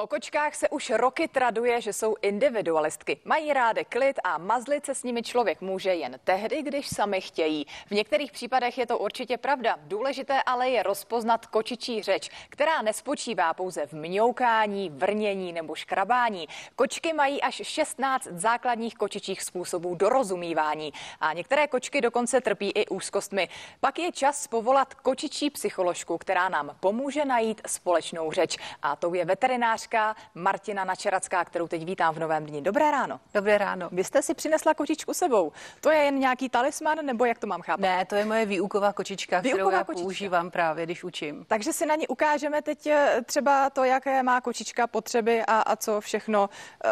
O kočkách se už roky traduje, že jsou individualistky. Mají rády klid a mazlit se s nimi člověk může jen tehdy, když sami chtějí. V některých případech je to určitě pravda. Důležité ale je rozpoznat kočičí řeč, která nespočívá pouze v mňoukání, vrnění nebo škrabání. Kočky mají až 16 základních kočičích způsobů dorozumívání a některé kočky dokonce trpí i úzkostmi. Pak je čas povolat kočičí psycholožku, která nám pomůže najít společnou řeč. A to je veterinář kočička Martina Načeracká, kterou teď vítám v Novém dní. Dobré ráno. Dobré ráno. Vy jste si přinesla kočičku sebou. To je jen nějaký talisman, nebo jak to mám chápat? Ne, to je moje výuková kočička, výuková kterou já kočička. používám právě, když učím. Takže si na ní ukážeme teď eh, třeba to, jaké má kočička potřeby a, a co všechno uh,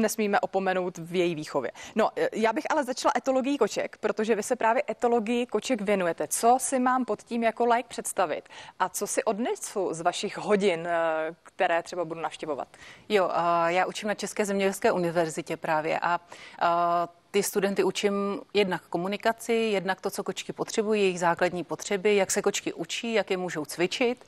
nesmíme opomenout v její výchově. No, eh, já bych ale začala etologií koček, protože vy se právě etologii koček věnujete. Co si mám pod tím jako like představit? A co si odnesu z vašich hodin, které třeba budu navštěvovat? Jo, já učím na České zemědělské univerzitě právě a ty studenty učím jednak komunikaci, jednak to, co kočky potřebují, jejich základní potřeby, jak se kočky učí, jak je můžou cvičit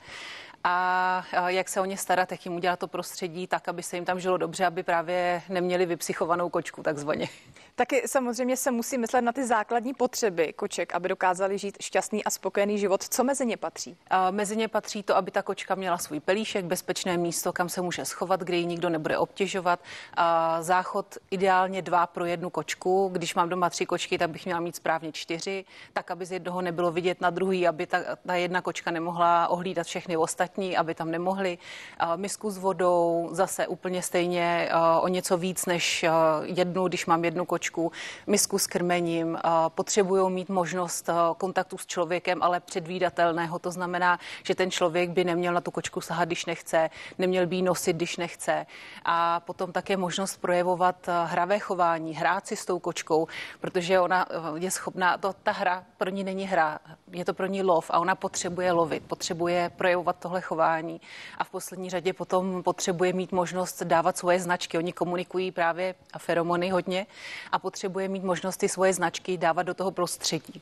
a jak se o ně starat, jak jim udělat to prostředí tak, aby se jim tam žilo dobře, aby právě neměli vypsychovanou kočku takzvaně. Taky samozřejmě se musí myslet na ty základní potřeby koček, aby dokázali žít šťastný a spokojený život. Co mezi ně patří? A mezi ně patří to, aby ta kočka měla svůj pelíšek, bezpečné místo, kam se může schovat, kde ji nikdo nebude obtěžovat. A záchod ideálně dva pro jednu kočku. Když mám doma tři kočky, tak bych měla mít správně čtyři, tak aby z jednoho nebylo vidět na druhý, aby ta, ta jedna kočka nemohla ohlídat všechny ostatní, aby tam nemohli. A misku s vodou, zase úplně stejně o něco víc než jednu, když mám jednu kočku misku s krmením, potřebují mít možnost kontaktu s člověkem, ale předvídatelného. To znamená, že ten člověk by neměl na tu kočku sahat, když nechce, neměl by nosit, když nechce. A potom také možnost projevovat hravé chování, hrát si s tou kočkou, protože ona je schopná, to, ta hra pro ní není hra, je to pro ní lov a ona potřebuje lovit, potřebuje projevovat tohle chování a v poslední řadě potom potřebuje mít možnost dávat svoje značky. Oni komunikují právě a feromony hodně a potřebuje mít možnosti svoje značky dávat do toho prostředí.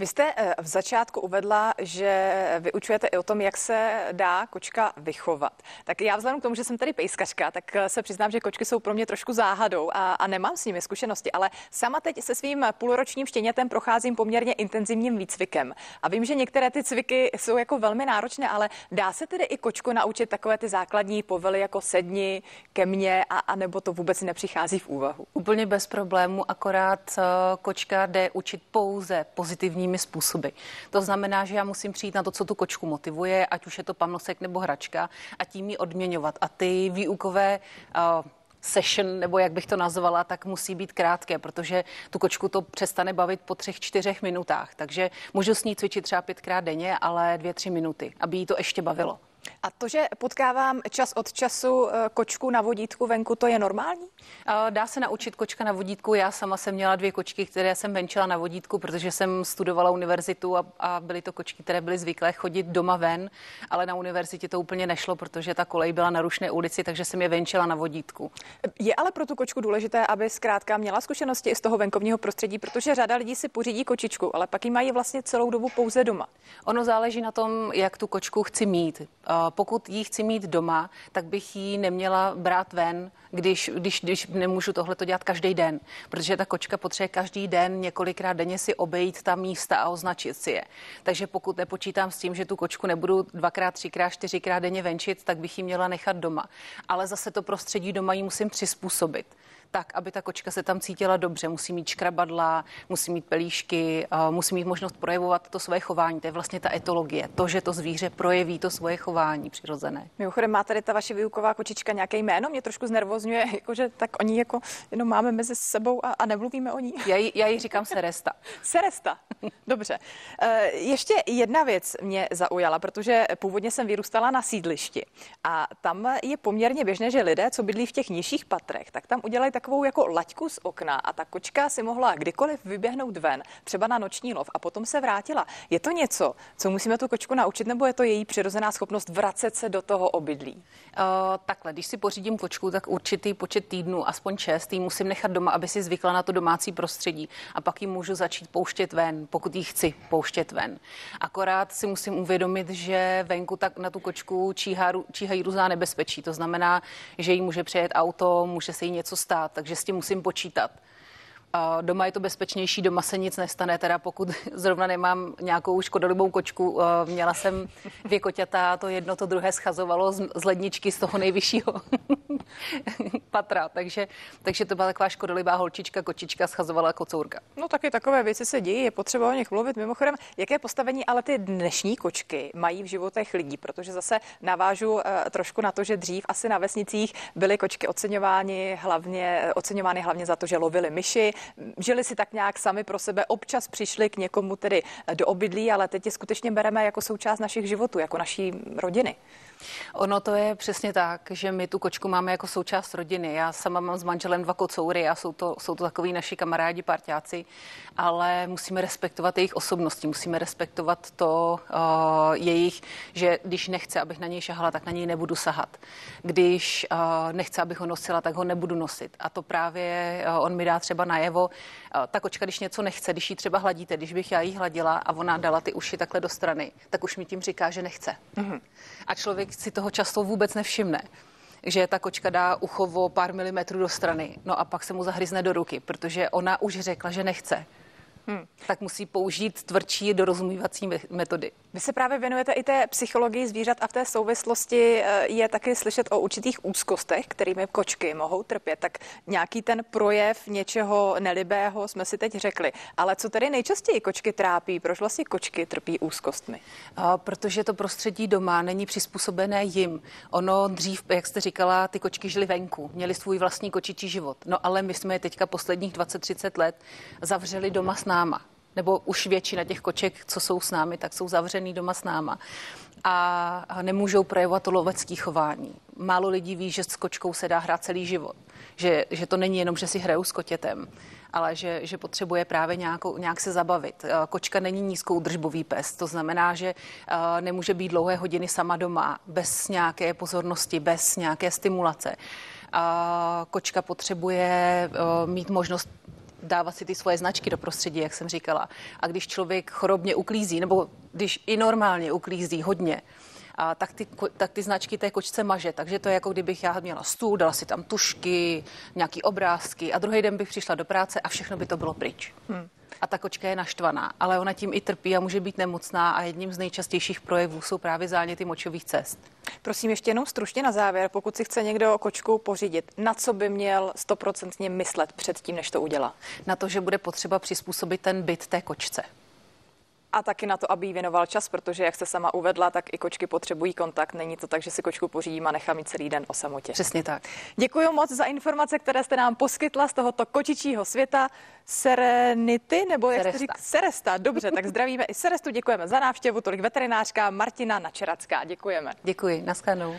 Vy jste eh, v začátku uvedla, že vyučujete i o tom, jak se dá kočka vychovat. Tak já vzhledem k tomu, že jsem tady pejskařka, tak eh, se přiznám, že kočky jsou pro mě trošku záhadou a, a nemám s nimi zkušenosti, ale sama teď se svým půlročním štěnětem procházím poměrně intenzivním výcvikem. A vím, že některé ty cviky jsou jako velmi náročné, ale dá se tedy i kočku naučit takové ty základní povely jako sedni ke mně, a, a nebo to vůbec nepřichází v úvahu? Úplně bez problému, akorát eh, kočka jde učit pouze pozitivně pozitivními způsoby. To znamená, že já musím přijít na to, co tu kočku motivuje, ať už je to panosek nebo hračka, a tím ji odměňovat. A ty výukové uh, session, nebo jak bych to nazvala, tak musí být krátké, protože tu kočku to přestane bavit po třech, čtyřech minutách. Takže můžu s ní cvičit třeba pětkrát denně, ale dvě, tři minuty, aby jí to ještě bavilo. A to, že potkávám čas od času eh, kočku na vodítku venku, to je normální? Dá se naučit kočka na vodítku. Já sama jsem měla dvě kočky, které jsem venčila na vodítku, protože jsem studovala univerzitu a, a byly to kočky, které byly zvyklé chodit doma ven, ale na univerzitě to úplně nešlo, protože ta kolej byla na rušné ulici, takže jsem je venčila na vodítku. Je ale pro tu kočku důležité, aby zkrátka měla zkušenosti i z toho venkovního prostředí, protože řada lidí si pořídí kočičku, ale pak ji mají vlastně celou dobu pouze doma. Ono záleží na tom, jak tu kočku chci mít. Pokud ji chci mít doma, tak bych ji neměla brát ven, když, když, když nemůžu tohle to dělat každý den, protože ta kočka potřebuje každý den několikrát denně si obejít ta místa a označit si je. Takže pokud nepočítám s tím, že tu kočku nebudu dvakrát, třikrát, čtyřikrát denně venčit, tak bych ji měla nechat doma. Ale zase to prostředí doma ji musím přizpůsobit tak, aby ta kočka se tam cítila dobře. Musí mít škrabadla, musí mít pelíšky, musí mít možnost projevovat to své chování. To je vlastně ta etologie. To, že to zvíře projeví to svoje chování přirozené. Mimochodem, má tady ta vaše výuková kočička nějaké jméno? Mě trošku znervozňuje, jakože tak oni jako jenom máme mezi sebou a, a nemluvíme o ní. Já jí, já jí říkám Seresta. Seresta, dobře. E, ještě jedna věc mě zaujala, protože původně jsem vyrůstala na sídlišti a tam je poměrně běžné, že lidé, co bydlí v těch nižších patrech, tak tam udělají takovou jako laťku z okna a ta kočka si mohla kdykoliv vyběhnout ven, třeba na noční lov a potom se vrátila. Je to něco, co musíme tu kočku naučit, nebo je to její přirozená schopnost vracet se do toho obydlí? Uh, takhle, když si pořídím kočku, tak určitý počet týdnů, aspoň šest, musím nechat doma, aby si zvykla na to domácí prostředí a pak ji můžu začít pouštět ven, pokud ji chci pouštět ven. Akorát si musím uvědomit, že venku tak na tu kočku číhá, číhají různá nebezpečí. To znamená, že jí může přejet auto, může se jí něco stát, takže s tím musím počítat. Doma je to bezpečnější, doma se nic nestane, teda pokud zrovna nemám nějakou škodolibou kočku. Měla jsem dvě koťata, to jedno, to druhé schazovalo z ledničky z toho nejvyššího patra, takže, takže to byla taková škodolibá holčička, kočička, schazovala kocourka. No taky takové věci se dějí, je potřeba o nich mluvit. Mimochodem, jaké postavení ale ty dnešní kočky mají v životech lidí, protože zase navážu uh, trošku na to, že dřív asi na vesnicích byly kočky oceňovány hlavně, oceňovány hlavně za to, že lovili myši, žili si tak nějak sami pro sebe, občas přišli k někomu tedy do obydlí, ale teď je skutečně bereme jako součást našich životů, jako naší rodiny. Ono to je přesně tak, že my tu kočku máme jako součást rodiny. Já sama mám s manželem dva kocoury a jsou to, jsou to takový naši kamarádi, parťáci, ale musíme respektovat jejich osobnosti, musíme respektovat to uh, jejich, že když nechce, abych na něj šahala, tak na něj nebudu sahat. Když uh, nechce, abych ho nosila, tak ho nebudu nosit. A to právě uh, on mi dá třeba najevo. Uh, ta kočka, když něco nechce, když ji třeba hladíte, když bych já jí hladila a ona dala ty uši takhle do strany, tak už mi tím říká, že nechce. Mm-hmm. A člověk si toho často vůbec nevšimne že ta kočka dá uchovo pár milimetrů do strany, no a pak se mu zahryzne do ruky, protože ona už řekla, že nechce hmm. tak musí použít tvrdší dorozumívací metody. Vy se právě věnujete i té psychologii zvířat a v té souvislosti eh, je taky slyšet o určitých úzkostech, kterými kočky mohou trpět. Tak nějaký ten projev něčeho nelibého jsme si teď řekli. Ale co tedy nejčastěji kočky trápí? Proč vlastně kočky trpí úzkostmi? A, protože to prostředí doma není přizpůsobené jim. Ono dřív, jak jste říkala, ty kočky žily venku, měly svůj vlastní kočičí život. No ale my jsme je teďka posledních 20-30 let zavřeli doma s náma nebo už většina těch koček, co jsou s námi, tak jsou zavřený doma s náma a nemůžou projevovat to lovecké chování. Málo lidí ví, že s kočkou se dá hrát celý život. Že, že to není jenom, že si hrajou s kotětem, ale že, že potřebuje právě nějakou, nějak se zabavit. Kočka není nízkou držbový pes, to znamená, že nemůže být dlouhé hodiny sama doma, bez nějaké pozornosti, bez nějaké stimulace. A kočka potřebuje mít možnost dávat si ty svoje značky do prostředí, jak jsem říkala. A když člověk chorobně uklízí, nebo když i normálně uklízí hodně, a tak, ty, tak ty značky té kočce maže. Takže to je jako kdybych já měla stůl, dala si tam tušky, nějaký obrázky a druhý den bych přišla do práce a všechno by to bylo pryč. Hmm a ta kočka je naštvaná, ale ona tím i trpí a může být nemocná a jedním z nejčastějších projevů jsou právě záněty močových cest. Prosím, ještě jenom stručně na závěr, pokud si chce někdo kočku pořídit, na co by měl stoprocentně myslet před tím, než to udělá? Na to, že bude potřeba přizpůsobit ten byt té kočce a taky na to, aby jí věnoval čas, protože jak se sama uvedla, tak i kočky potřebují kontakt. Není to tak, že si kočku pořídím a nechám ji celý den o samotě. Přesně tak. Děkuji moc za informace, které jste nám poskytla z tohoto kočičího světa. Serenity, nebo jak Seresta. řík? Seresta. Dobře, tak zdravíme i Serestu. Děkujeme za návštěvu. Tolik veterinářka Martina Načeracká. Děkujeme. Děkuji. Naschledanou.